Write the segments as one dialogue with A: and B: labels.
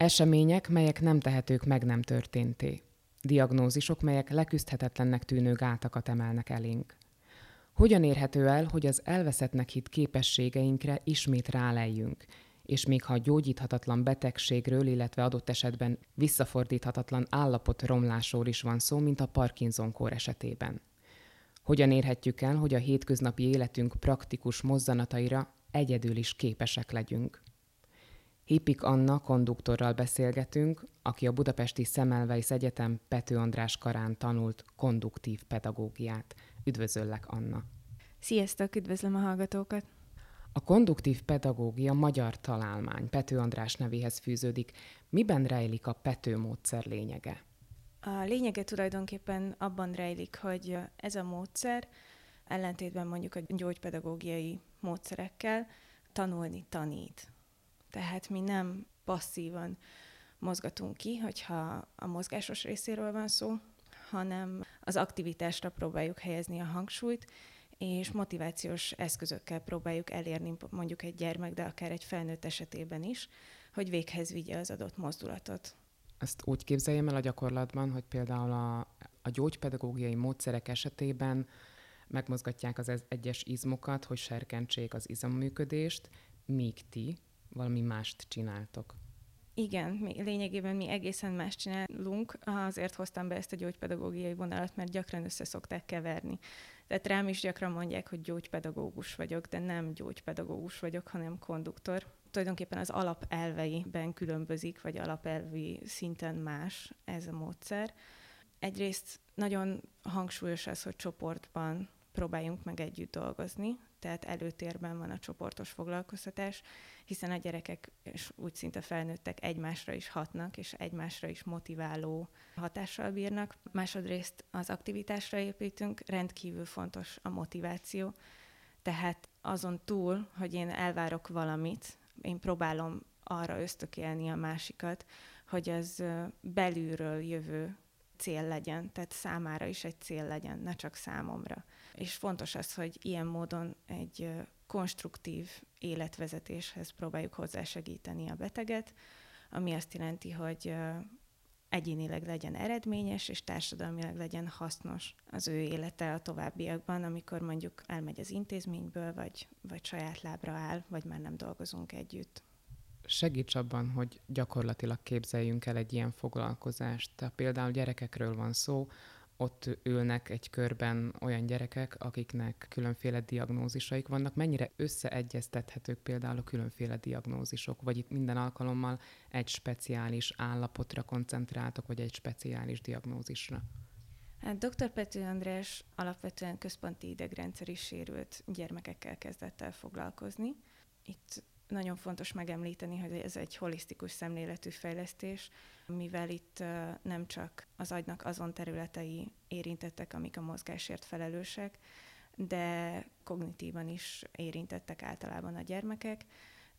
A: Események, melyek nem tehetők meg nem történté. Diagnózisok, melyek leküzdhetetlennek tűnő gátakat emelnek elénk. Hogyan érhető el, hogy az elveszettnek hit képességeinkre ismét ráleljünk, és még ha gyógyíthatatlan betegségről, illetve adott esetben visszafordíthatatlan állapot romlásról is van szó, mint a Parkinson-kór esetében. Hogyan érhetjük el, hogy a hétköznapi életünk praktikus mozzanataira egyedül is képesek legyünk? Hipik Anna konduktorral beszélgetünk, aki a budapesti Szemelweis Egyetem Pető András karán tanult konduktív pedagógiát. Üdvözöllek, Anna!
B: Sziasztok, üdvözlöm a hallgatókat!
A: A konduktív pedagógia magyar találmány Pető András nevéhez fűződik. Miben rejlik a Pető módszer lényege?
B: A lényege tulajdonképpen abban rejlik, hogy ez a módszer ellentétben mondjuk a gyógypedagógiai módszerekkel tanulni tanít. Tehát mi nem passzívan mozgatunk ki, hogyha a mozgásos részéről van szó, hanem az aktivitásra próbáljuk helyezni a hangsúlyt, és motivációs eszközökkel próbáljuk elérni mondjuk egy gyermek, de akár egy felnőtt esetében is, hogy véghez vigye az adott mozdulatot.
A: Ezt úgy képzeljem el a gyakorlatban, hogy például a, a gyógypedagógiai módszerek esetében megmozgatják az egyes izmokat, hogy serkentsék az izomműködést, míg ti valami mást csináltok.
B: Igen, mi, lényegében mi egészen más csinálunk, azért hoztam be ezt a gyógypedagógiai vonalat, mert gyakran össze szokták keverni. Tehát rám is gyakran mondják, hogy gyógypedagógus vagyok, de nem gyógypedagógus vagyok, hanem konduktor. Tulajdonképpen az alapelveiben különbözik, vagy alapelvi szinten más ez a módszer. Egyrészt nagyon hangsúlyos az, hogy csoportban próbáljunk meg együtt dolgozni, tehát előtérben van a csoportos foglalkoztatás, hiszen a gyerekek és úgy szinte felnőttek egymásra is hatnak, és egymásra is motiváló hatással bírnak. Másodrészt az aktivitásra építünk, rendkívül fontos a motiváció, tehát azon túl, hogy én elvárok valamit, én próbálom arra ösztökélni a másikat, hogy az belülről jövő cél legyen, tehát számára is egy cél legyen, ne csak számomra. És fontos az, hogy ilyen módon egy konstruktív életvezetéshez próbáljuk hozzásegíteni a beteget, ami azt jelenti, hogy egyénileg legyen eredményes, és társadalmilag legyen hasznos az ő élete a továbbiakban, amikor mondjuk elmegy az intézményből, vagy, vagy saját lábra áll, vagy már nem dolgozunk együtt
A: segíts abban, hogy gyakorlatilag képzeljünk el egy ilyen foglalkozást. Tehát például gyerekekről van szó, ott ülnek egy körben olyan gyerekek, akiknek különféle diagnózisaik vannak. Mennyire összeegyeztethetők például a különféle diagnózisok, vagy itt minden alkalommal egy speciális állapotra koncentráltok, vagy egy speciális diagnózisra?
B: Hát dr. Pető András alapvetően központi idegrendszeri sérült gyermekekkel kezdett el foglalkozni. Itt nagyon fontos megemlíteni, hogy ez egy holisztikus szemléletű fejlesztés, mivel itt nem csak az agynak azon területei érintettek, amik a mozgásért felelősek, de kognitívan is érintettek általában a gyermekek,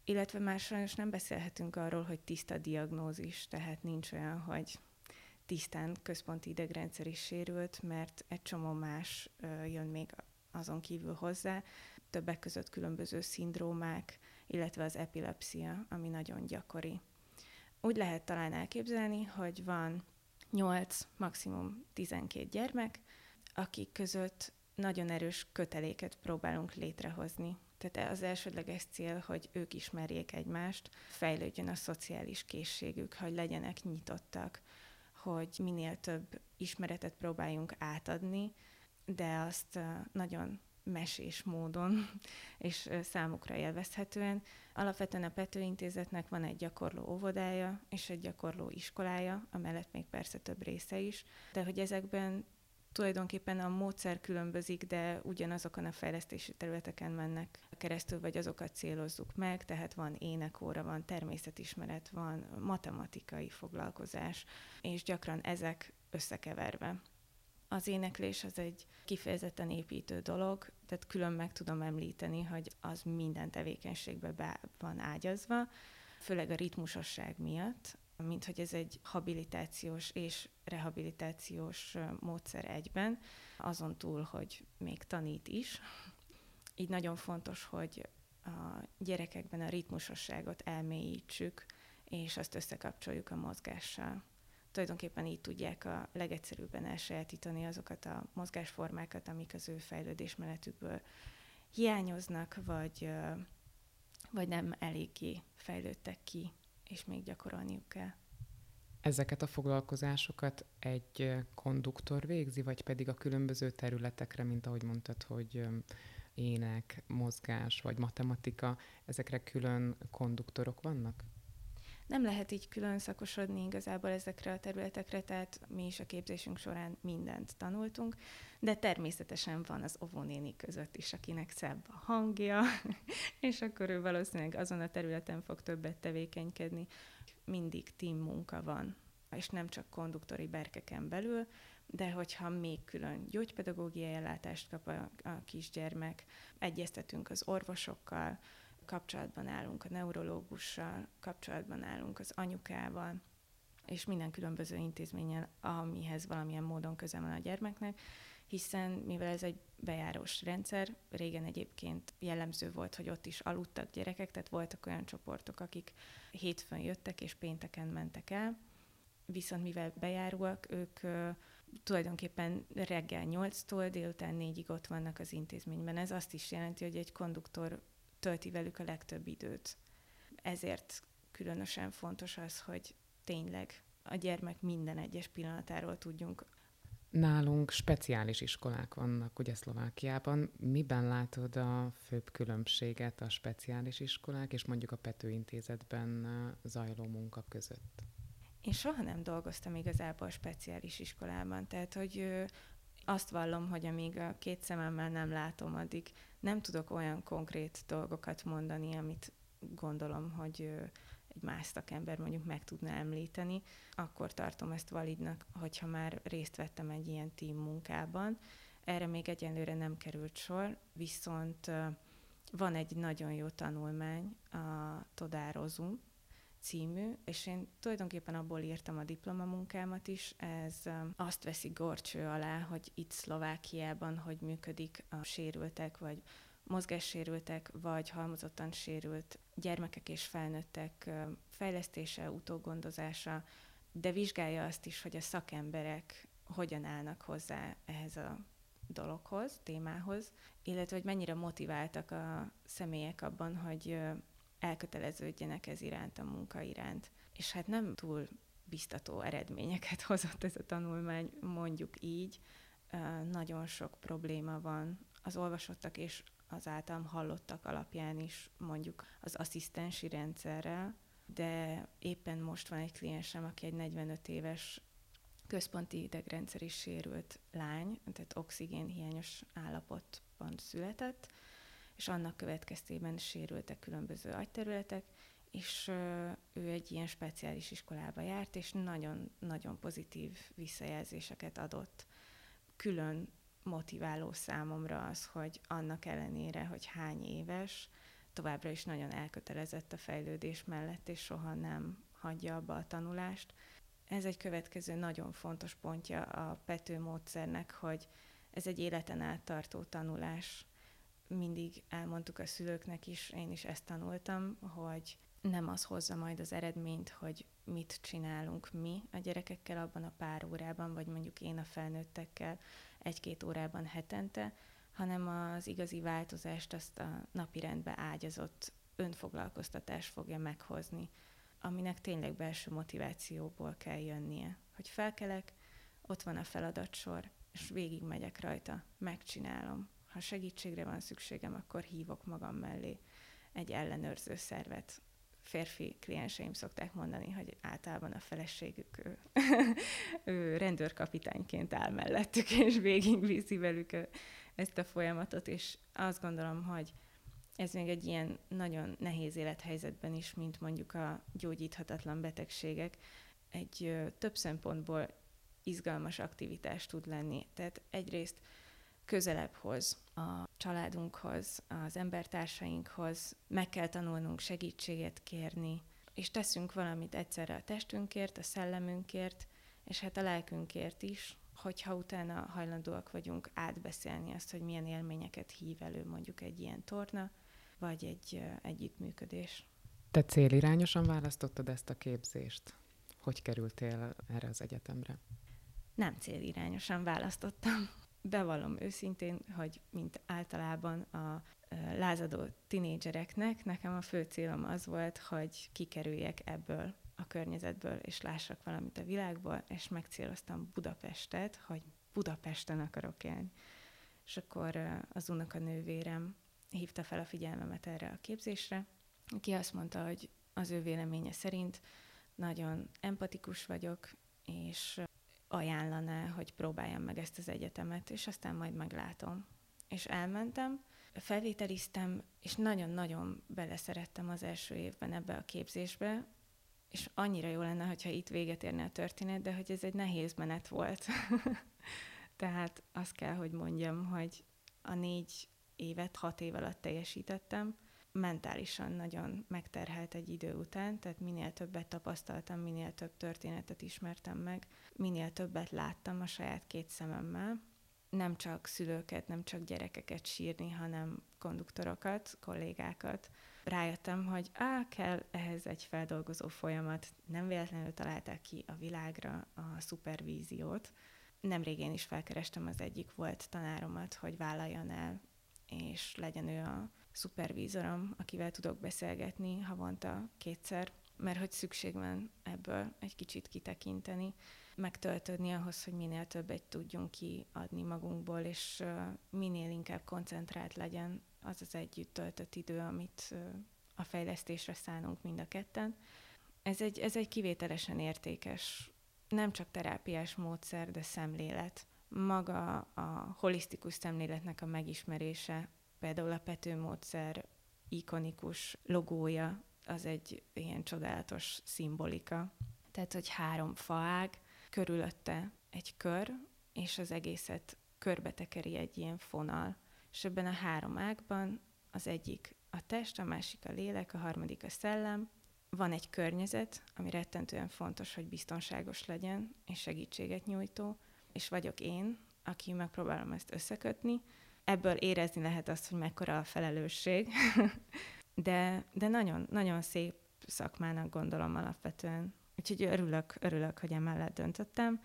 B: illetve már sajnos nem beszélhetünk arról, hogy tiszta diagnózis, tehát nincs olyan, hogy tisztán központi idegrendszer is sérült, mert egy csomó más jön még azon kívül hozzá, többek között különböző szindrómák, illetve az epilepsia, ami nagyon gyakori. Úgy lehet talán elképzelni, hogy van 8, maximum 12 gyermek, akik között nagyon erős köteléket próbálunk létrehozni. Tehát az elsődleges cél, hogy ők ismerjék egymást, fejlődjön a szociális készségük, hogy legyenek nyitottak, hogy minél több ismeretet próbáljunk átadni, de azt nagyon mesés módon és számukra élvezhetően. Alapvetően a Pető Intézetnek van egy gyakorló óvodája és egy gyakorló iskolája, amellett még persze több része is, de hogy ezekben tulajdonképpen a módszer különbözik, de ugyanazokon a fejlesztési területeken mennek keresztül, vagy azokat célozzuk meg, tehát van énekóra, van természetismeret, van matematikai foglalkozás, és gyakran ezek összekeverve. Az éneklés az egy kifejezetten építő dolog, tehát külön meg tudom említeni, hogy az minden tevékenységbe be van ágyazva, főleg a ritmusosság miatt, mint hogy ez egy habilitációs és rehabilitációs módszer egyben, azon túl, hogy még tanít is. Így nagyon fontos, hogy a gyerekekben a ritmusosságot elmélyítsük, és azt összekapcsoljuk a mozgással. Tulajdonképpen így tudják a legegyszerűbben elsajátítani azokat a mozgásformákat, amik az ő fejlődésmenetükből hiányoznak, vagy, vagy nem eléggé fejlődtek ki, és még gyakorolniuk kell.
A: Ezeket a foglalkozásokat egy konduktor végzi, vagy pedig a különböző területekre, mint ahogy mondtad, hogy ének, mozgás vagy matematika, ezekre külön konduktorok vannak?
B: Nem lehet így külön szakosodni igazából ezekre a területekre, tehát mi is a képzésünk során mindent tanultunk, de természetesen van az óvónéni között is, akinek szebb a hangja, és akkor ő valószínűleg azon a területen fog többet tevékenykedni. Mindig team munka van, és nem csak konduktori berkeken belül, de hogyha még külön gyógypedagógiai ellátást kap a, a kisgyermek, egyeztetünk az orvosokkal, kapcsolatban állunk a neurológussal, kapcsolatban állunk az anyukával, és minden különböző intézménnyel, amihez valamilyen módon köze van a gyermeknek, hiszen mivel ez egy bejárós rendszer, régen egyébként jellemző volt, hogy ott is aludtak gyerekek, tehát voltak olyan csoportok, akik hétfőn jöttek és pénteken mentek el, viszont mivel bejáróak, ők tulajdonképpen reggel 8-tól délután 4-ig ott vannak az intézményben. Ez azt is jelenti, hogy egy konduktor tölti velük a legtöbb időt. Ezért különösen fontos az, hogy tényleg a gyermek minden egyes pillanatáról tudjunk.
A: Nálunk speciális iskolák vannak, ugye Szlovákiában. Miben látod a főbb különbséget a speciális iskolák és mondjuk a Pető Intézetben zajló munka között?
B: Én soha nem dolgoztam igazából speciális iskolában, tehát hogy azt vallom, hogy amíg a két szememmel nem látom, addig nem tudok olyan konkrét dolgokat mondani, amit gondolom, hogy egy más szakember mondjuk meg tudna említeni, akkor tartom ezt validnak, hogyha már részt vettem egy ilyen team munkában. Erre még egyenlőre nem került sor, viszont van egy nagyon jó tanulmány, a Todározum, című, és én tulajdonképpen abból írtam a diplomamunkámat is. Ez um, azt veszi gorcső alá, hogy itt Szlovákiában hogy működik a sérültek, vagy mozgássérültek, vagy halmozottan sérült gyermekek és felnőttek um, fejlesztése, utógondozása, de vizsgálja azt is, hogy a szakemberek hogyan állnak hozzá ehhez a dologhoz, témához, illetve hogy mennyire motiváltak a személyek abban, hogy elköteleződjenek ez iránt, a munka iránt. És hát nem túl biztató eredményeket hozott ez a tanulmány, mondjuk így. Nagyon sok probléma van az olvasottak és az általam hallottak alapján is mondjuk az asszisztensi rendszerrel, de éppen most van egy kliensem, aki egy 45 éves központi idegrendszer is sérült lány, tehát oxigénhiányos állapotban született, és annak következtében sérültek különböző agyterületek, és ő egy ilyen speciális iskolába járt, és nagyon-nagyon pozitív visszajelzéseket adott. Külön motiváló számomra az, hogy annak ellenére, hogy hány éves, továbbra is nagyon elkötelezett a fejlődés mellett, és soha nem hagyja abba a tanulást. Ez egy következő nagyon fontos pontja a Pető módszernek, hogy ez egy életen át tartó tanulás, mindig elmondtuk a szülőknek is, én is ezt tanultam, hogy nem az hozza majd az eredményt, hogy mit csinálunk mi a gyerekekkel abban a pár órában, vagy mondjuk én a felnőttekkel egy-két órában hetente, hanem az igazi változást azt a napi rendbe ágyazott önfoglalkoztatás fogja meghozni, aminek tényleg belső motivációból kell jönnie. Hogy felkelek, ott van a feladatsor, és végig megyek rajta, megcsinálom, ha segítségre van szükségem, akkor hívok magam mellé egy ellenőrző szervet. Férfi klienseim szokták mondani, hogy általában a feleségük ő, ő rendőrkapitányként áll mellettük, és végigviszi velük ezt a folyamatot, és azt gondolom, hogy ez még egy ilyen nagyon nehéz élethelyzetben is, mint mondjuk a gyógyíthatatlan betegségek, egy több szempontból izgalmas aktivitás tud lenni. Tehát egyrészt közelebb hoz a családunkhoz, az embertársainkhoz, meg kell tanulnunk segítséget kérni, és teszünk valamit egyszerre a testünkért, a szellemünkért, és hát a lelkünkért is, hogyha utána hajlandóak vagyunk átbeszélni azt, hogy milyen élményeket hív elő mondjuk egy ilyen torna, vagy egy együttműködés.
A: Te célirányosan választottad ezt a képzést? Hogy kerültél erre az egyetemre?
B: Nem célirányosan választottam. Bevallom őszintén, hogy mint általában a lázadó tinédzsereknek, nekem a fő célom az volt, hogy kikerüljek ebből a környezetből, és lássak valamit a világból, és megcéloztam Budapestet, hogy Budapesten akarok élni. És akkor az unokanővérem hívta fel a figyelmemet erre a képzésre, aki azt mondta, hogy az ő véleménye szerint nagyon empatikus vagyok, és ajánlaná, hogy próbáljam meg ezt az egyetemet, és aztán majd meglátom. És elmentem, felvételiztem, és nagyon-nagyon beleszerettem az első évben ebbe a képzésbe, és annyira jó lenne, hogyha itt véget érne a történet, de hogy ez egy nehéz menet volt. Tehát azt kell, hogy mondjam, hogy a négy évet hat év alatt teljesítettem, mentálisan nagyon megterhelt egy idő után, tehát minél többet tapasztaltam, minél több történetet ismertem meg, minél többet láttam a saját két szememmel, nem csak szülőket, nem csak gyerekeket sírni, hanem konduktorokat, kollégákat. Rájöttem, hogy á, kell ehhez egy feldolgozó folyamat. Nem véletlenül találták ki a világra a szupervíziót. Nemrég is felkerestem az egyik volt tanáromat, hogy vállaljon el, és legyen ő a szupervízorom, akivel tudok beszélgetni havonta kétszer, mert hogy szükség van ebből egy kicsit kitekinteni, megtöltődni ahhoz, hogy minél többet tudjunk kiadni magunkból, és minél inkább koncentrált legyen az az együtt töltött idő, amit a fejlesztésre szánunk mind a ketten. Ez egy, ez egy kivételesen értékes, nem csak terápiás módszer, de szemlélet. Maga a holisztikus szemléletnek a megismerése, például a Pető módszer ikonikus logója, az egy ilyen csodálatos szimbolika. Tehát, hogy három faág, körülötte egy kör, és az egészet körbetekeri egy ilyen fonal. És ebben a három ágban az egyik a test, a másik a lélek, a harmadik a szellem. Van egy környezet, ami rettentően fontos, hogy biztonságos legyen, és segítséget nyújtó, és vagyok én, aki megpróbálom ezt összekötni. Ebből érezni lehet azt, hogy mekkora a felelősség, de, de nagyon, nagyon szép szakmának gondolom alapvetően. Úgyhogy örülök, örülök, hogy emellett döntöttem,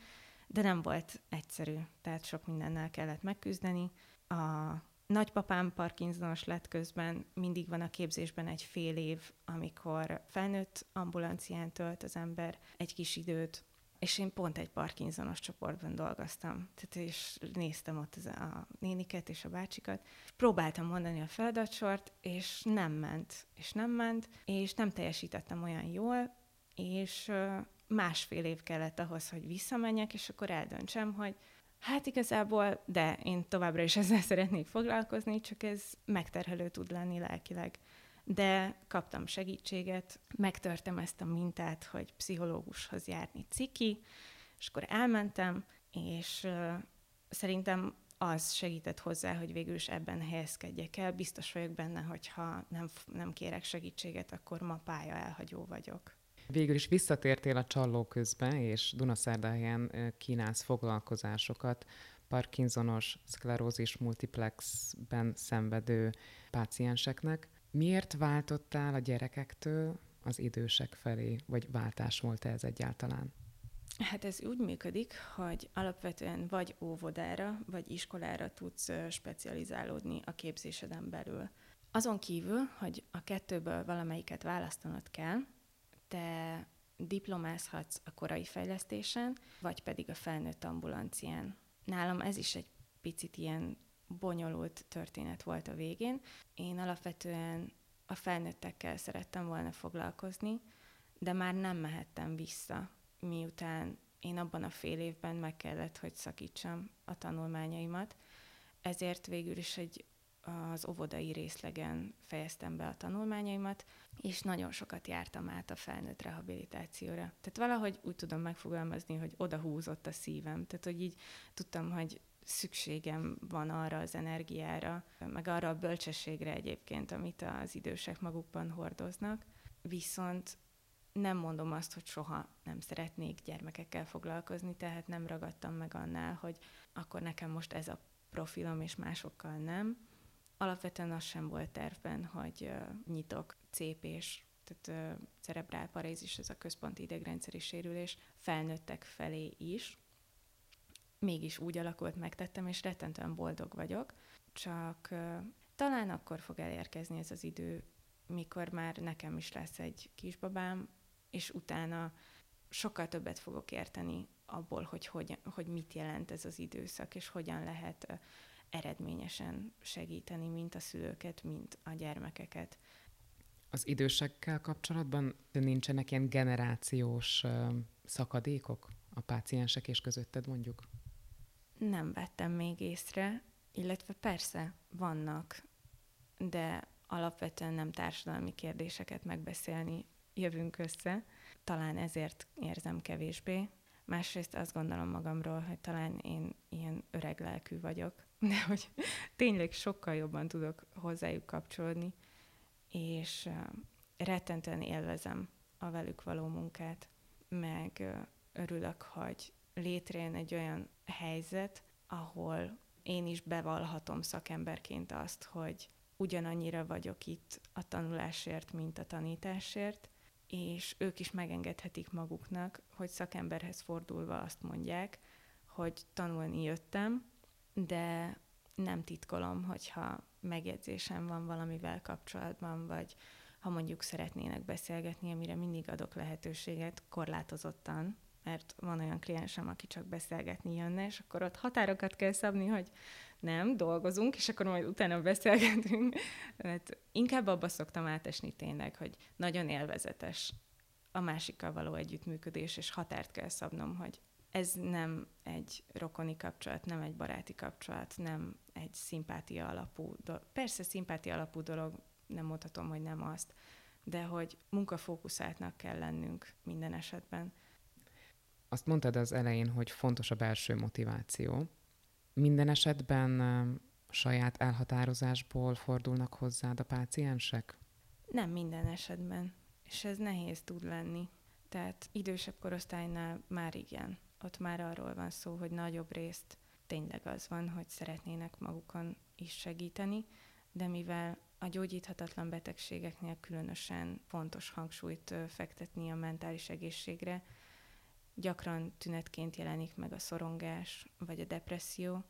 B: de nem volt egyszerű, tehát sok mindennel kellett megküzdeni. A nagypapám Parkinsonos lett közben, mindig van a képzésben egy fél év, amikor felnőtt ambulancián tölt az ember egy kis időt, és én pont egy Parkinsonos csoportban dolgoztam. Tehát és néztem ott az, a néniket és a bácsikat. Próbáltam mondani a feladatsort, és nem ment. És nem ment, és nem teljesítettem olyan jól, és másfél év kellett ahhoz, hogy visszamenjek, és akkor eldöntsem, hogy hát igazából, de én továbbra is ezzel szeretnék foglalkozni, csak ez megterhelő tud lenni lelkileg. De kaptam segítséget, megtörtem ezt a mintát, hogy pszichológushoz járni ciki, és akkor elmentem, és uh, szerintem az segített hozzá, hogy végül is ebben helyezkedjek el. Biztos vagyok benne, hogy ha nem, nem kérek segítséget, akkor ma pálya elhagyó vagyok.
A: Végül is visszatértél a csalló közben, és Dunaszerdahelyen kínálsz foglalkozásokat Parkinsonos szklerózis multiplexben szenvedő pácienseknek. Miért váltottál a gyerekektől az idősek felé, vagy váltás volt -e ez egyáltalán?
B: Hát ez úgy működik, hogy alapvetően vagy óvodára, vagy iskolára tudsz specializálódni a képzéseden belül. Azon kívül, hogy a kettőből valamelyiket választanod kell, te diplomázhatsz a korai fejlesztésen, vagy pedig a felnőtt ambulancián. Nálam ez is egy picit ilyen bonyolult történet volt a végén. Én alapvetően a felnőttekkel szerettem volna foglalkozni, de már nem mehettem vissza, miután én abban a fél évben meg kellett, hogy szakítsam a tanulmányaimat. Ezért végül is egy az óvodai részlegen fejeztem be a tanulmányaimat, és nagyon sokat jártam át a felnőtt rehabilitációra. Tehát valahogy úgy tudom megfogalmazni, hogy oda húzott a szívem. Tehát, hogy így tudtam, hogy szükségem van arra az energiára, meg arra a bölcsességre egyébként, amit az idősek magukban hordoznak. Viszont nem mondom azt, hogy soha nem szeretnék gyermekekkel foglalkozni, tehát nem ragadtam meg annál, hogy akkor nekem most ez a profilom, és másokkal nem alapvetően az sem volt tervben, hogy nyitok CP-s tehát cerebrál parézis, ez a központi idegrendszeri sérülés, felnőttek felé is. Mégis úgy alakult, megtettem, és rettentően boldog vagyok. Csak talán akkor fog elérkezni ez az idő, mikor már nekem is lesz egy kisbabám, és utána sokkal többet fogok érteni abból, hogy, hogy, hogy mit jelent ez az időszak, és hogyan lehet eredményesen segíteni, mint a szülőket, mint a gyermekeket.
A: Az idősekkel kapcsolatban nincsenek ilyen generációs szakadékok a páciensek és közötted mondjuk?
B: Nem vettem még észre, illetve persze vannak, de alapvetően nem társadalmi kérdéseket megbeszélni jövünk össze. Talán ezért érzem kevésbé. Másrészt azt gondolom magamról, hogy talán én ilyen öreg lelkű vagyok, de hogy tényleg sokkal jobban tudok hozzájuk kapcsolódni, és rettentően élvezem a velük való munkát, meg örülök, hogy létrejön egy olyan helyzet, ahol én is bevallhatom szakemberként azt, hogy ugyanannyira vagyok itt a tanulásért, mint a tanításért, és ők is megengedhetik maguknak, hogy szakemberhez fordulva azt mondják, hogy tanulni jöttem, de nem titkolom, hogyha megjegyzésem van valamivel kapcsolatban, vagy ha mondjuk szeretnének beszélgetni, amire mindig adok lehetőséget korlátozottan, mert van olyan kliensem, aki csak beszélgetni jönne, és akkor ott határokat kell szabni, hogy nem, dolgozunk, és akkor majd utána beszélgetünk. Hát inkább abba szoktam átesni tényleg, hogy nagyon élvezetes a másikkal való együttműködés, és határt kell szabnom, hogy ez nem egy rokoni kapcsolat, nem egy baráti kapcsolat, nem egy szimpátia alapú dolog. Persze szimpátia alapú dolog, nem mondhatom, hogy nem azt, de hogy munkafókuszáltnak kell lennünk minden esetben.
A: Azt mondtad az elején, hogy fontos a belső motiváció. Minden esetben saját elhatározásból fordulnak hozzád a páciensek?
B: Nem minden esetben, és ez nehéz tud lenni. Tehát idősebb korosztálynál már igen ott már arról van szó, hogy nagyobb részt tényleg az van, hogy szeretnének magukon is segíteni, de mivel a gyógyíthatatlan betegségeknél különösen fontos hangsúlyt fektetni a mentális egészségre, gyakran tünetként jelenik meg a szorongás vagy a depresszió.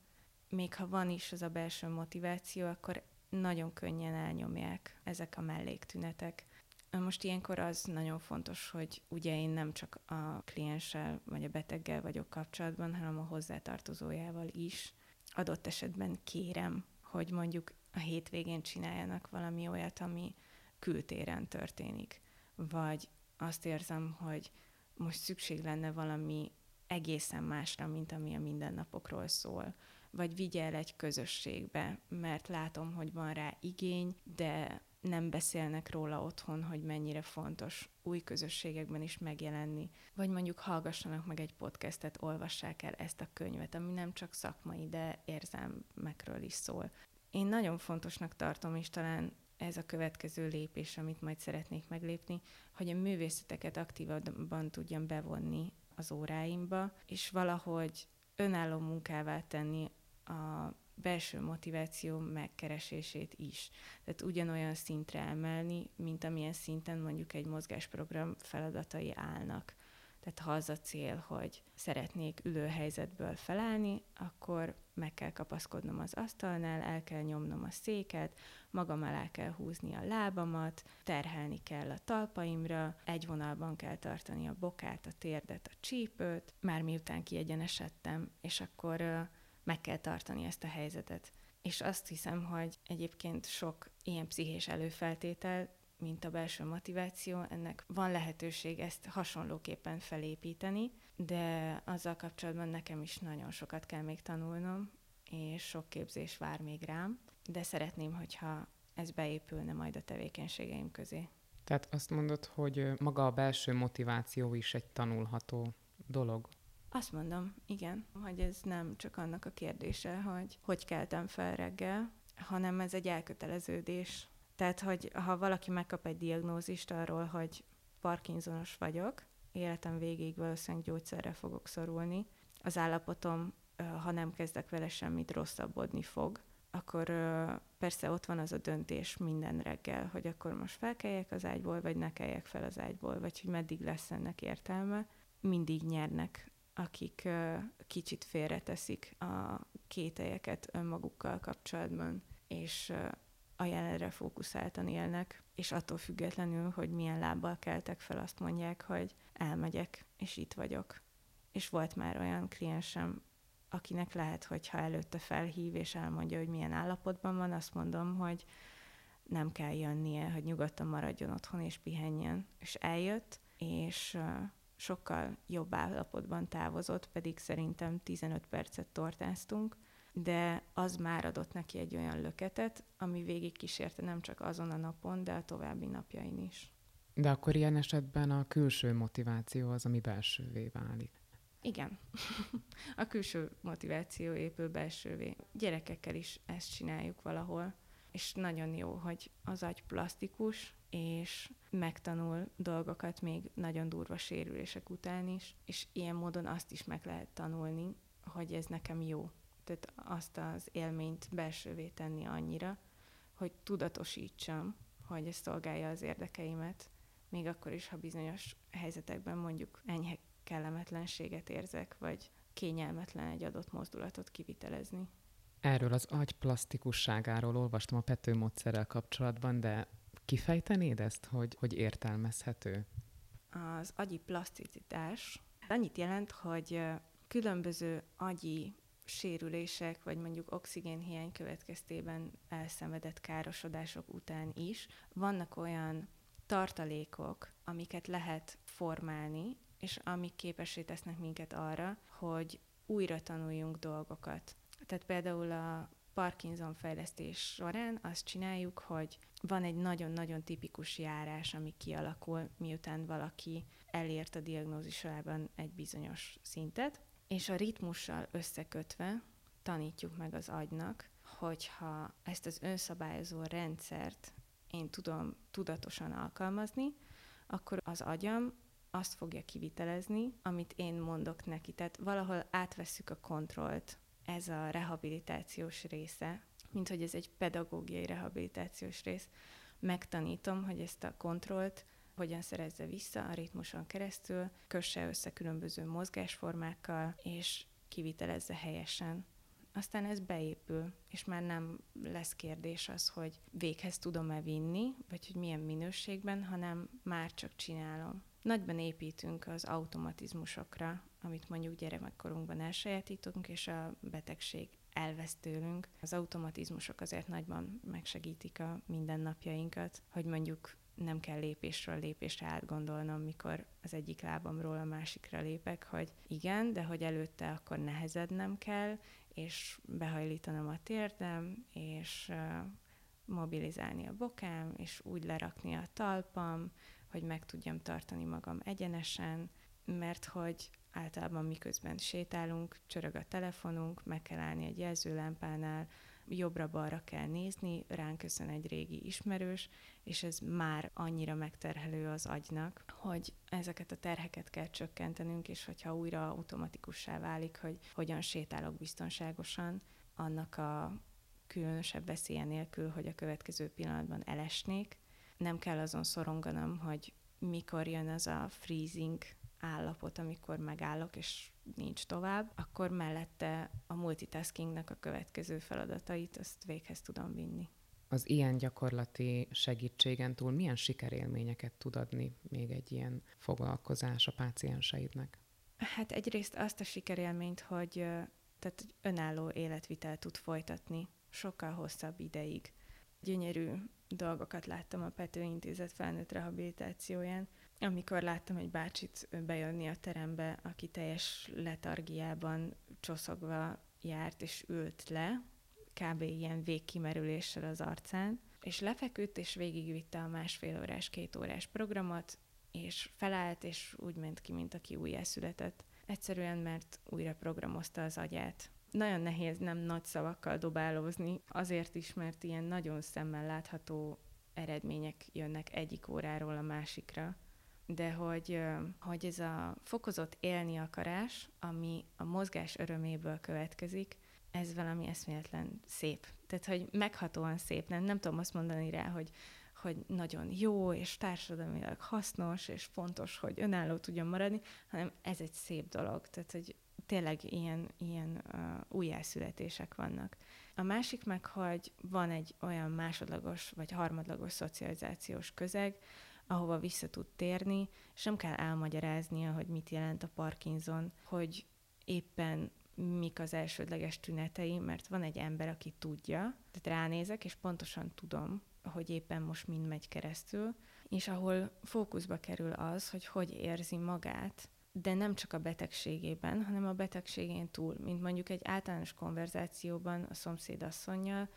B: Még ha van is az a belső motiváció, akkor nagyon könnyen elnyomják ezek a melléktünetek. Most ilyenkor az nagyon fontos, hogy ugye én nem csak a klienssel vagy a beteggel vagyok kapcsolatban, hanem a hozzátartozójával is. Adott esetben kérem, hogy mondjuk a hétvégén csináljanak valami olyat, ami kültéren történik. Vagy azt érzem, hogy most szükség lenne valami egészen másra, mint ami a mindennapokról szól. Vagy vigye el egy közösségbe, mert látom, hogy van rá igény, de nem beszélnek róla otthon, hogy mennyire fontos új közösségekben is megjelenni. Vagy mondjuk hallgassanak meg egy podcastet, olvassák el ezt a könyvet, ami nem csak szakmai, de érzelmekről is szól. Én nagyon fontosnak tartom, és talán ez a következő lépés, amit majd szeretnék meglépni, hogy a művészeteket aktívabban tudjam bevonni az óráimba, és valahogy önálló munkává tenni a belső motiváció megkeresését is. Tehát ugyanolyan szintre emelni, mint amilyen szinten mondjuk egy mozgásprogram feladatai állnak. Tehát ha az a cél, hogy szeretnék ülőhelyzetből felállni, akkor meg kell kapaszkodnom az asztalnál, el kell nyomnom a széket, magam alá kell húzni a lábamat, terhelni kell a talpaimra, egy vonalban kell tartani a bokát, a térdet, a csípőt, már miután kiegyenesedtem, és akkor meg kell tartani ezt a helyzetet. És azt hiszem, hogy egyébként sok ilyen pszichés előfeltétel, mint a belső motiváció, ennek van lehetőség ezt hasonlóképpen felépíteni, de azzal kapcsolatban nekem is nagyon sokat kell még tanulnom, és sok képzés vár még rám, de szeretném, hogyha ez beépülne majd a tevékenységeim közé.
A: Tehát azt mondod, hogy maga a belső motiváció is egy tanulható dolog?
B: Azt mondom, igen, hogy ez nem csak annak a kérdése, hogy hogy keltem fel reggel, hanem ez egy elköteleződés. Tehát, hogy ha valaki megkap egy diagnózist arról, hogy Parkinsonos vagyok, életem végéig valószínűleg gyógyszerre fogok szorulni, az állapotom, ha nem kezdek vele semmit, rosszabbodni fog. akkor persze ott van az a döntés minden reggel, hogy akkor most felkeljek az ágyból, vagy ne keljek fel az ágyból, vagy hogy meddig lesz ennek értelme. Mindig nyernek, akik kicsit félreteszik a kételyeket önmagukkal kapcsolatban, és a jelenre fókuszáltan élnek, és attól függetlenül, hogy milyen lábbal keltek fel, azt mondják, hogy elmegyek, és itt vagyok. És volt már olyan kliensem, akinek lehet, hogy ha előtte felhív és elmondja, hogy milyen állapotban van, azt mondom, hogy nem kell jönnie, hogy nyugodtan maradjon otthon és pihenjen. És eljött, és sokkal jobb állapotban távozott, pedig szerintem 15 percet tortáztunk, de az már adott neki egy olyan löketet, ami végig kísérte nem csak azon a napon, de a további napjain is.
A: De akkor ilyen esetben a külső motiváció az, ami belsővé válik.
B: Igen. a külső motiváció épül belsővé. Gyerekekkel is ezt csináljuk valahol, és nagyon jó, hogy az agy plastikus, és megtanul dolgokat még nagyon durva sérülések után is, és ilyen módon azt is meg lehet tanulni, hogy ez nekem jó. Tehát azt az élményt belsővé tenni annyira, hogy tudatosítsam, hogy ez szolgálja az érdekeimet, még akkor is, ha bizonyos helyzetekben mondjuk enyhe kellemetlenséget érzek, vagy kényelmetlen egy adott mozdulatot kivitelezni.
A: Erről az agy plastikusságáról olvastam a Pető módszerrel kapcsolatban, de kifejtenéd ezt, hogy, hogy értelmezhető?
B: Az agyi plaszticitás annyit jelent, hogy különböző agyi sérülések, vagy mondjuk oxigénhiány következtében elszenvedett károsodások után is vannak olyan tartalékok, amiket lehet formálni, és amik képessé tesznek minket arra, hogy újra tanuljunk dolgokat. Tehát például a Parkinson fejlesztés során azt csináljuk, hogy van egy nagyon-nagyon tipikus járás, ami kialakul, miután valaki elért a diagnózisában egy bizonyos szintet, és a ritmussal összekötve tanítjuk meg az agynak, hogyha ezt az önszabályozó rendszert én tudom tudatosan alkalmazni, akkor az agyam azt fogja kivitelezni, amit én mondok neki. Tehát valahol átveszük a kontrollt. Ez a rehabilitációs része, mint hogy ez egy pedagógiai rehabilitációs rész. Megtanítom, hogy ezt a kontrollt hogyan szerezze vissza a ritmuson keresztül, kösse össze különböző mozgásformákkal, és kivitelezze helyesen. Aztán ez beépül, és már nem lesz kérdés az, hogy véghez tudom-e vinni, vagy hogy milyen minőségben, hanem már csak csinálom. Nagyban építünk az automatizmusokra, amit mondjuk gyermekkorunkban elsajátítunk, és a betegség elvesz tőlünk. Az automatizmusok azért nagyban megsegítik a mindennapjainkat, hogy mondjuk nem kell lépésről lépésre átgondolnom, mikor az egyik lábamról a másikra lépek, hogy igen, de hogy előtte akkor nehezednem kell, és behajlítanom a térdem, és mobilizálni a bokám, és úgy lerakni a talpam, hogy meg tudjam tartani magam egyenesen, mert hogy általában miközben sétálunk, csörög a telefonunk, meg kell állni egy jelzőlámpánál, jobbra-balra kell nézni, ránk köszön egy régi ismerős, és ez már annyira megterhelő az agynak, hogy ezeket a terheket kell csökkentenünk, és hogyha újra automatikussá válik, hogy hogyan sétálok biztonságosan, annak a különösebb veszélye nélkül, hogy a következő pillanatban elesnék, nem kell azon szoronganom, hogy mikor jön az a freezing állapot, amikor megállok, és nincs tovább, akkor mellette a multitaskingnak a következő feladatait azt véghez tudom vinni.
A: Az ilyen gyakorlati segítségen túl milyen sikerélményeket tud adni még egy ilyen foglalkozás a pácienseidnek?
B: Hát egyrészt azt a sikerélményt, hogy tehát önálló életvitel tud folytatni sokkal hosszabb ideig. Gyönyörű dolgokat láttam a Pető Intézet felnőtt rehabilitációján, amikor láttam egy bácsit bejönni a terembe, aki teljes letargiában csoszogva járt és ült le, kb. ilyen végkimerüléssel az arcán, és lefeküdt, és végigvitte a másfél órás, két órás programot, és felállt, és úgy ment ki, mint aki újjászületett. Egyszerűen, mert újra programozta az agyát. Nagyon nehéz nem nagy szavakkal dobálózni, azért is, mert ilyen nagyon szemmel látható eredmények jönnek egyik óráról a másikra, de hogy, hogy ez a fokozott élni akarás, ami a mozgás öröméből következik, ez valami eszméletlen szép Tehát, hogy meghatóan szép, nem, nem tudom azt mondani rá, hogy, hogy nagyon jó, és társadalmilag hasznos, és fontos, hogy önálló tudjon maradni, hanem ez egy szép dolog. Tehát, hogy tényleg ilyen, ilyen uh, újjászületések vannak. A másik meg, hogy van egy olyan másodlagos vagy harmadlagos szocializációs közeg, ahova vissza tud térni, és nem kell elmagyaráznia, hogy mit jelent a Parkinson, hogy éppen mik az elsődleges tünetei, mert van egy ember, aki tudja, tehát ránézek, és pontosan tudom, hogy éppen most mind megy keresztül, és ahol fókuszba kerül az, hogy hogy érzi magát, de nem csak a betegségében, hanem a betegségén túl, mint mondjuk egy általános konverzációban a szomszéd asszonynal,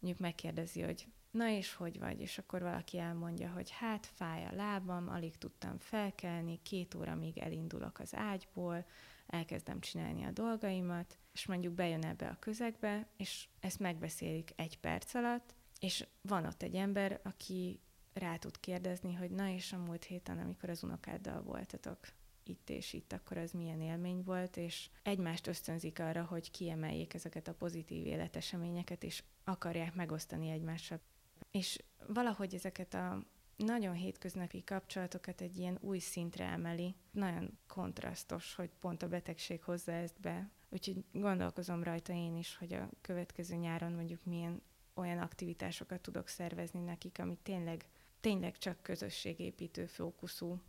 B: mondjuk megkérdezi, hogy na és hogy vagy? És akkor valaki elmondja, hogy hát fáj a lábam, alig tudtam felkelni, két óra még elindulok az ágyból, elkezdem csinálni a dolgaimat, és mondjuk bejön ebbe a közegbe, és ezt megbeszélik egy perc alatt, és van ott egy ember, aki rá tud kérdezni, hogy na és a múlt héten, amikor az unokáddal voltatok itt és itt, akkor az milyen élmény volt, és egymást ösztönzik arra, hogy kiemeljék ezeket a pozitív életeseményeket, és akarják megosztani egymással. És valahogy ezeket a nagyon hétköznapi kapcsolatokat egy ilyen új szintre emeli. Nagyon kontrasztos, hogy pont a betegség hozza ezt be. Úgyhogy gondolkozom rajta én is, hogy a következő nyáron mondjuk milyen olyan aktivitásokat tudok szervezni nekik, ami tényleg, tényleg csak közösségépítő fókuszú,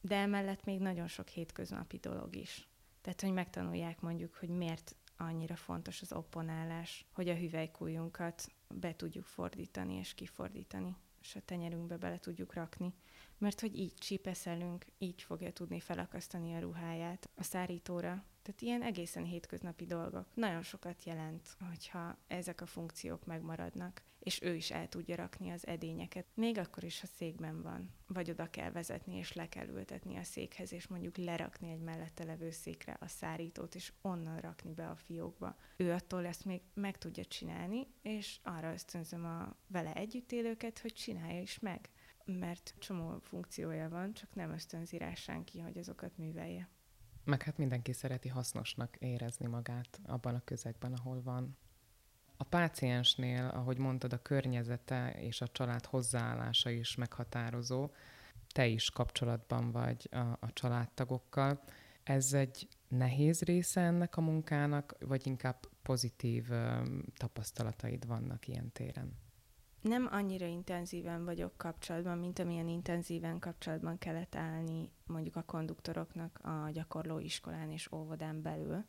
B: de emellett még nagyon sok hétköznapi dolog is. Tehát, hogy megtanulják mondjuk, hogy miért annyira fontos az opponálás, hogy a hüvelykújunkat be tudjuk fordítani és kifordítani, és a tenyerünkbe bele tudjuk rakni. Mert hogy így csípeszelünk, így fogja tudni felakasztani a ruháját a szárítóra, tehát ilyen egészen hétköznapi dolgok. Nagyon sokat jelent, hogyha ezek a funkciók megmaradnak, és ő is el tudja rakni az edényeket. Még akkor is, ha székben van, vagy oda kell vezetni, és le kell ültetni a székhez, és mondjuk lerakni egy mellette levő székre a szárítót, és onnan rakni be a fiókba. Ő attól ezt még meg tudja csinálni, és arra ösztönzöm a vele együtt élőket, hogy csinálja is meg mert csomó funkciója van, csak nem ösztönzi rá senki, hogy azokat művelje.
A: Meg hát mindenki szereti hasznosnak érezni magát abban a közegben, ahol van. A páciensnél, ahogy mondtad, a környezete és a család hozzáállása is meghatározó. Te is kapcsolatban vagy a, a családtagokkal. Ez egy nehéz része ennek a munkának, vagy inkább pozitív ö, tapasztalataid vannak ilyen téren?
B: nem annyira intenzíven vagyok kapcsolatban, mint amilyen intenzíven kapcsolatban kellett állni mondjuk a konduktoroknak a gyakorló iskolán és óvodán belül.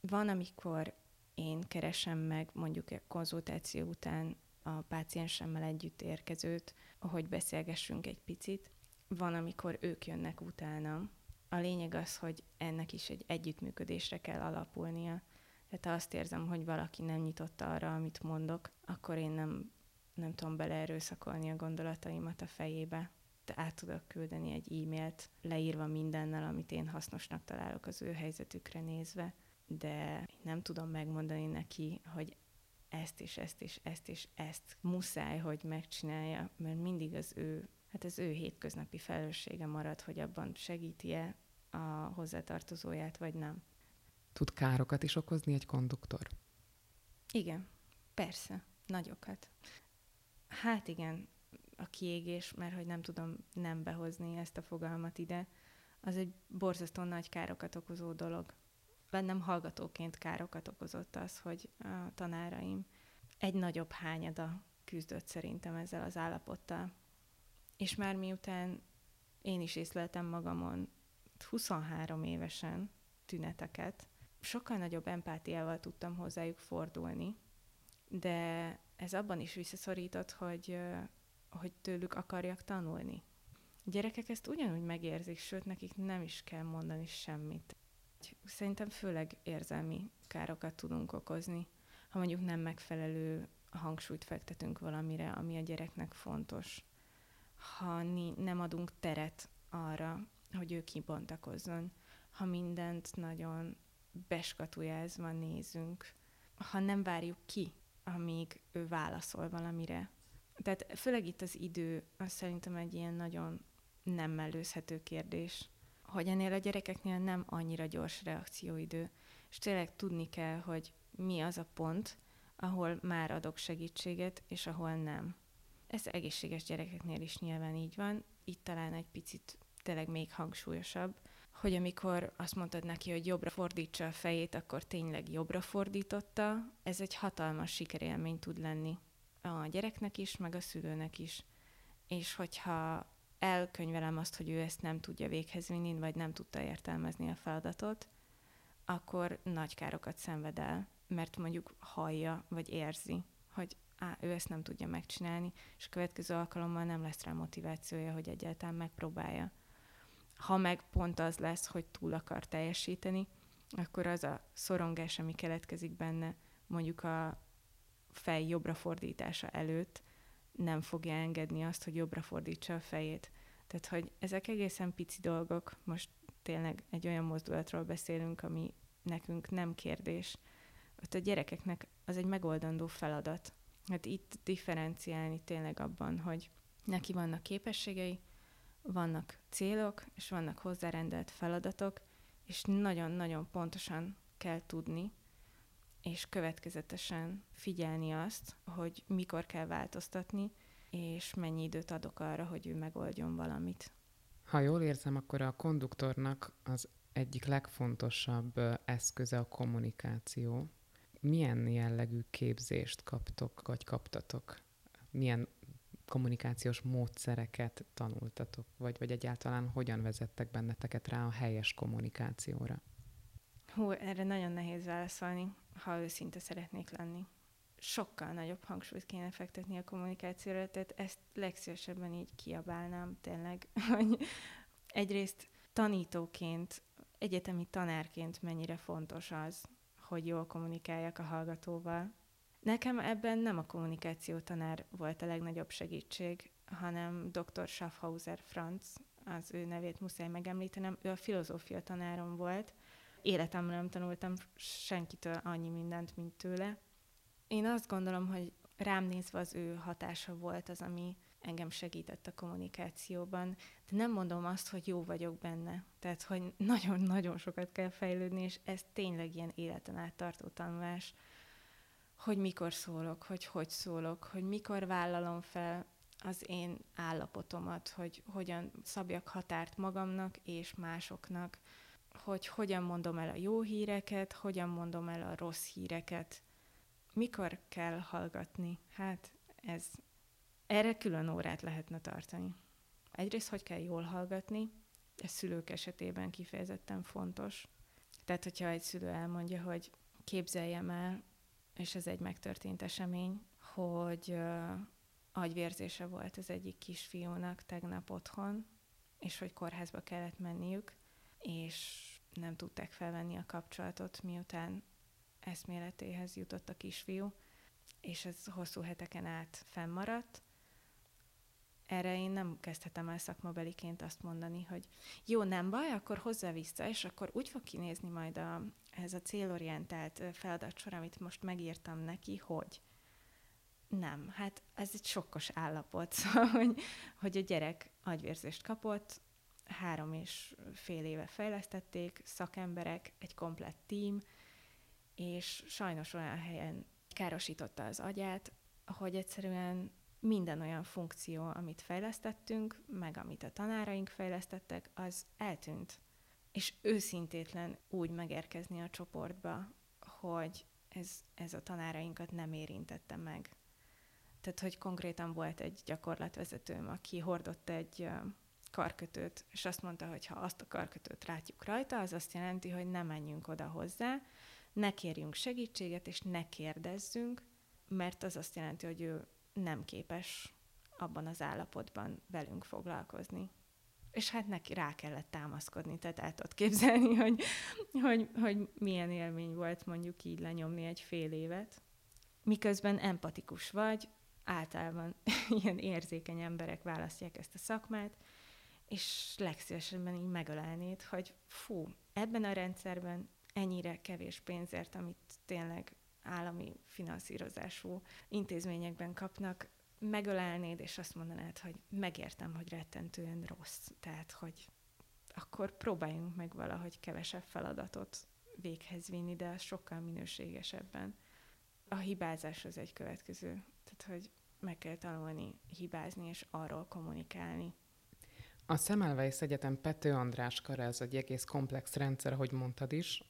B: Van, amikor én keresem meg mondjuk a konzultáció után a páciensemmel együtt érkezőt, hogy beszélgessünk egy picit. Van, amikor ők jönnek utána. A lényeg az, hogy ennek is egy együttműködésre kell alapulnia. Tehát ha azt érzem, hogy valaki nem nyitott arra, amit mondok, akkor én nem nem tudom beleerőszakolni a gondolataimat a fejébe. De át tudok küldeni egy e-mailt, leírva mindennel, amit én hasznosnak találok az ő helyzetükre nézve, de nem tudom megmondani neki, hogy ezt és ezt és ezt és ezt muszáj, hogy megcsinálja, mert mindig az ő, hát az ő hétköznapi felelőssége marad, hogy abban segíti-e a hozzátartozóját, vagy nem.
A: Tud károkat is okozni egy konduktor?
B: Igen, persze, nagyokat. Hát igen, a kiégés, mert hogy nem tudom nem behozni ezt a fogalmat ide, az egy borzasztó nagy károkat okozó dolog. Bennem hallgatóként károkat okozott az, hogy a tanáraim egy nagyobb hányada küzdött szerintem ezzel az állapottal. És már miután én is észleltem magamon 23 évesen tüneteket, sokkal nagyobb empátiával tudtam hozzájuk fordulni, de ez abban is visszaszorított, hogy, hogy tőlük akarjak tanulni. A gyerekek ezt ugyanúgy megérzik, sőt, nekik nem is kell mondani semmit. Szerintem főleg érzelmi károkat tudunk okozni, ha mondjuk nem megfelelő hangsúlyt fektetünk valamire, ami a gyereknek fontos. Ha nem adunk teret arra, hogy ő kibontakozzon, ha mindent nagyon beskatujázva nézünk, ha nem várjuk ki, amíg ő válaszol valamire. Tehát főleg itt az idő, az szerintem egy ilyen nagyon nem mellőzhető kérdés, hogy ennél a gyerekeknél nem annyira gyors reakcióidő, és tényleg tudni kell, hogy mi az a pont, ahol már adok segítséget, és ahol nem. Ez egészséges gyerekeknél is nyilván így van. Itt talán egy picit tényleg még hangsúlyosabb, hogy amikor azt mondtad neki, hogy jobbra fordítsa a fejét, akkor tényleg jobbra fordította. Ez egy hatalmas sikerélmény tud lenni a gyereknek is, meg a szülőnek is. És hogyha elkönyvelem azt, hogy ő ezt nem tudja véghez vinni, vagy nem tudta értelmezni a feladatot, akkor nagy károkat szenved el, mert mondjuk hallja, vagy érzi, hogy á, ő ezt nem tudja megcsinálni, és a következő alkalommal nem lesz rá motivációja, hogy egyáltalán megpróbálja. Ha meg pont az lesz, hogy túl akar teljesíteni, akkor az a szorongás, ami keletkezik benne, mondjuk a fej jobbra fordítása előtt, nem fogja engedni azt, hogy jobbra fordítsa a fejét. Tehát, hogy ezek egészen pici dolgok, most tényleg egy olyan mozdulatról beszélünk, ami nekünk nem kérdés. Ott a gyerekeknek az egy megoldandó feladat. Hát itt differenciálni tényleg abban, hogy neki vannak képességei, vannak célok, és vannak hozzárendelt feladatok, és nagyon-nagyon pontosan kell tudni, és következetesen figyelni azt, hogy mikor kell változtatni, és mennyi időt adok arra, hogy ő megoldjon valamit.
A: Ha jól érzem, akkor a konduktornak az egyik legfontosabb eszköze a kommunikáció. Milyen jellegű képzést kaptok, vagy kaptatok? Milyen kommunikációs módszereket tanultatok, vagy, vagy egyáltalán hogyan vezettek benneteket rá a helyes kommunikációra?
B: Hú, erre nagyon nehéz válaszolni, ha őszinte szeretnék lenni. Sokkal nagyobb hangsúlyt kéne fektetni a kommunikációra, tehát ezt legszívesebben így kiabálnám tényleg, hogy egyrészt tanítóként, egyetemi tanárként mennyire fontos az, hogy jól kommunikáljak a hallgatóval. Nekem ebben nem a kommunikáció tanár volt a legnagyobb segítség, hanem dr. Schaffhauser Franz, az ő nevét muszáj megemlítenem, ő a filozófia tanárom volt, életemben nem tanultam senkitől annyi mindent, mint tőle. Én azt gondolom, hogy rám nézve az ő hatása volt az, ami engem segített a kommunikációban. De nem mondom azt, hogy jó vagyok benne. Tehát, hogy nagyon-nagyon sokat kell fejlődni, és ez tényleg ilyen életen át tartó tanulás, hogy mikor szólok, hogy hogy szólok, hogy mikor vállalom fel az én állapotomat, hogy hogyan szabjak határt magamnak és másoknak, hogy hogyan mondom el a jó híreket, hogyan mondom el a rossz híreket, mikor kell hallgatni. Hát ez, erre külön órát lehetne tartani. Egyrészt, hogy kell jól hallgatni, ez szülők esetében kifejezetten fontos. Tehát, hogyha egy szülő elmondja, hogy képzeljem el, és ez egy megtörtént esemény, hogy uh, agyvérzése volt az egyik kisfiúnak tegnap otthon, és hogy kórházba kellett menniük, és nem tudták felvenni a kapcsolatot, miután eszméletéhez jutott a kisfiú, és ez hosszú heteken át fennmaradt. Erre én nem kezdhetem el szakmabeliként azt mondani, hogy jó, nem baj, akkor hozzá vissza, és akkor úgy fog kinézni majd a, ez a célorientált feladatsor, amit most megírtam neki, hogy nem, hát ez egy sokkos állapot, szóval, hogy, hogy a gyerek agyvérzést kapott, három és fél éve fejlesztették, szakemberek, egy komplett tím, és sajnos olyan helyen károsította az agyát, hogy egyszerűen minden olyan funkció, amit fejlesztettünk, meg amit a tanáraink fejlesztettek, az eltűnt. És őszintétlen úgy megérkezni a csoportba, hogy ez, ez a tanárainkat nem érintette meg. Tehát, hogy konkrétan volt egy gyakorlatvezetőm, aki hordott egy karkötőt, és azt mondta, hogy ha azt a karkötőt rátjuk rajta, az azt jelenti, hogy ne menjünk oda hozzá, ne kérjünk segítséget, és ne kérdezzünk, mert az azt jelenti, hogy ő nem képes abban az állapotban velünk foglalkozni. És hát neki rá kellett támaszkodni, tehát el tudod képzelni, hogy, hogy, hogy milyen élmény volt mondjuk így lenyomni egy fél évet. Miközben empatikus vagy, általában ilyen érzékeny emberek választják ezt a szakmát, és legszívesebben így megölelnéd, hogy fú, ebben a rendszerben ennyire kevés pénzért, amit tényleg állami finanszírozású intézményekben kapnak, megölelnéd, és azt mondanád, hogy megértem, hogy rettentően rossz. Tehát, hogy akkor próbáljunk meg valahogy kevesebb feladatot véghez vinni, de sokkal minőségesebben. A hibázás az egy következő. Tehát, hogy meg kell tanulni hibázni, és arról kommunikálni.
A: A Semmelweis Egyetem Pető András kara, ez egy egész komplex rendszer, ahogy mondtad is.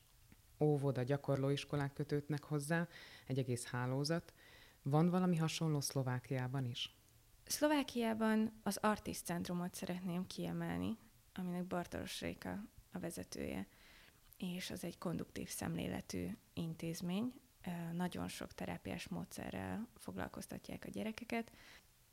A: Óvoda, gyakorlóiskolák kötődnek hozzá, egy egész hálózat. Van valami hasonló Szlovákiában is?
B: Szlovákiában az Artist Centrumot szeretném kiemelni, aminek Bartalos Réka a vezetője, és az egy konduktív szemléletű intézmény. Nagyon sok terápiás módszerrel foglalkoztatják a gyerekeket.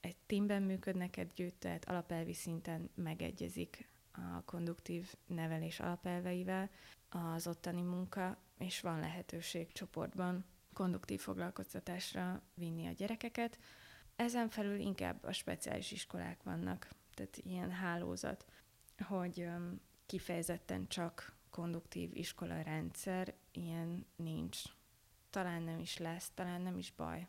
B: Egy teamben működnek együtt, tehát alapelvi szinten megegyezik a konduktív nevelés alapelveivel az ottani munka, és van lehetőség csoportban konduktív foglalkoztatásra vinni a gyerekeket. Ezen felül inkább a speciális iskolák vannak, tehát ilyen hálózat, hogy kifejezetten csak konduktív iskola rendszer, ilyen nincs. Talán nem is lesz, talán nem is baj.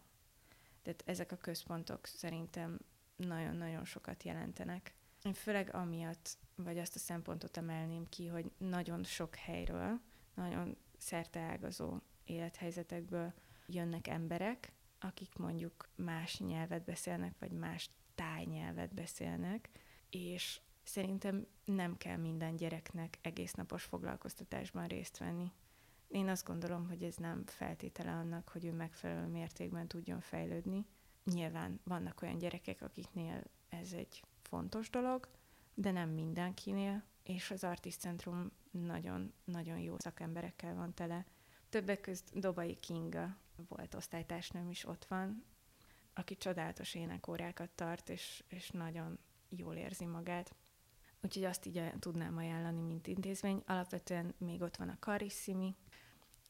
B: Tehát ezek a központok szerintem nagyon-nagyon sokat jelentenek. Én főleg amiatt, vagy azt a szempontot emelném ki, hogy nagyon sok helyről, nagyon szerteágazó élethelyzetekből jönnek emberek, akik mondjuk más nyelvet beszélnek, vagy más tájnyelvet beszélnek, és szerintem nem kell minden gyereknek egész napos foglalkoztatásban részt venni. Én azt gondolom, hogy ez nem feltétele annak, hogy ő megfelelő mértékben tudjon fejlődni. Nyilván vannak olyan gyerekek, akiknél ez egy fontos dolog, de nem mindenkinél, és az Artist Centrum nagyon-nagyon jó szakemberekkel van tele. Többek közt Dobai Kinga volt osztálytársnőm is ott van, aki csodálatos énekórákat tart, és, és nagyon jól érzi magát. Úgyhogy azt így tudnám ajánlani, mint intézmény. Alapvetően még ott van a Carissimi,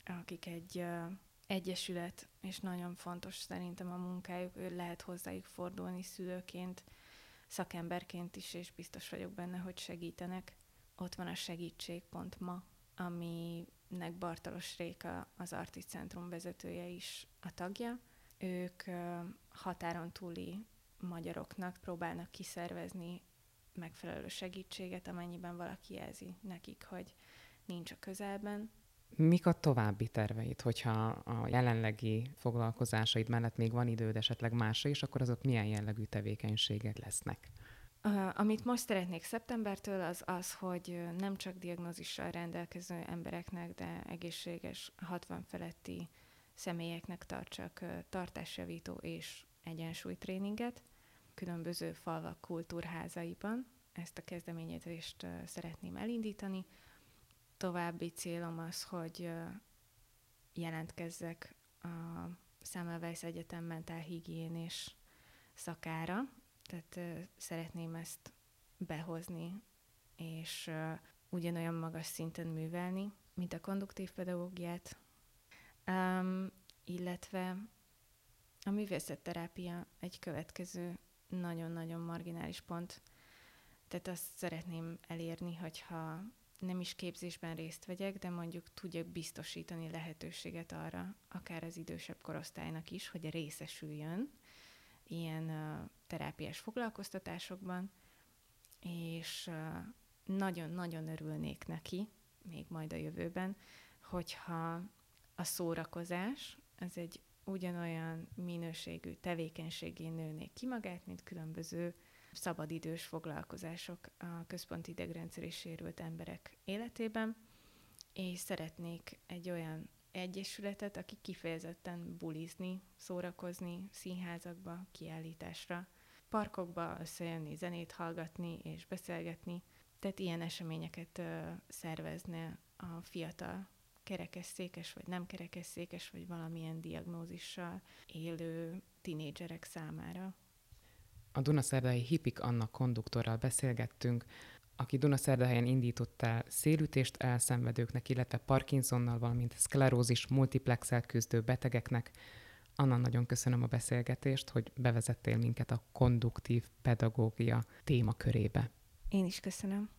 B: akik egy uh, egyesület, és nagyon fontos szerintem a munkájuk, ő lehet hozzájuk fordulni szülőként, szakemberként is, és biztos vagyok benne, hogy segítenek. Ott van a segítség.ma, aminek Bartalos Réka, az Artist Centrum vezetője is a tagja. Ők uh, határon túli magyaroknak próbálnak kiszervezni megfelelő segítséget, amennyiben valaki jelzi nekik, hogy nincs a közelben.
A: Mik a további terveid, hogyha a jelenlegi foglalkozásaid mellett még van időd esetleg másra is, akkor azok milyen jellegű tevékenységek lesznek?
B: Amit most szeretnék szeptembertől, az az, hogy nem csak diagnózissal rendelkező embereknek, de egészséges 60 feletti személyeknek tartsak tartásjavító és egyensúlytréninget különböző falvak kultúrházaiban. Ezt a kezdeményezést szeretném elindítani. További célom az, hogy jelentkezzek a Semmelweis Egyetem mentálhigiénés szakára, tehát szeretném ezt behozni, és ugyanolyan magas szinten művelni, mint a konduktív pedagógiát, um, illetve a művészetterápia egy következő nagyon-nagyon marginális pont. Tehát azt szeretném elérni, hogyha nem is képzésben részt vegyek, de mondjuk tudjak biztosítani lehetőséget arra, akár az idősebb korosztálynak is, hogy részesüljön ilyen uh, terápiás foglalkoztatásokban, és uh, nagyon-nagyon örülnék neki, még majd a jövőben, hogyha a szórakozás, az egy ugyanolyan minőségű tevékenységé nőnék ki magát, mint különböző szabadidős foglalkozások a központi idegrendszeri sérült emberek életében, és szeretnék egy olyan egyesületet, aki kifejezetten bulizni, szórakozni, színházakba, kiállításra, parkokba összejönni, zenét hallgatni és beszélgetni. Tehát ilyen eseményeket szervezne a fiatal kerekesszékes, vagy nem kerekesszékes, vagy valamilyen diagnózissal élő tinédzserek számára.
A: A Dunaszerdai Hipik Anna konduktorral beszélgettünk, aki Dunaszerdahelyen indított el szélütést elszenvedőknek, illetve Parkinsonnal, valamint szklerózis multiplexel küzdő betegeknek. Anna, nagyon köszönöm a beszélgetést, hogy bevezettél minket a konduktív pedagógia témakörébe.
B: Én is köszönöm.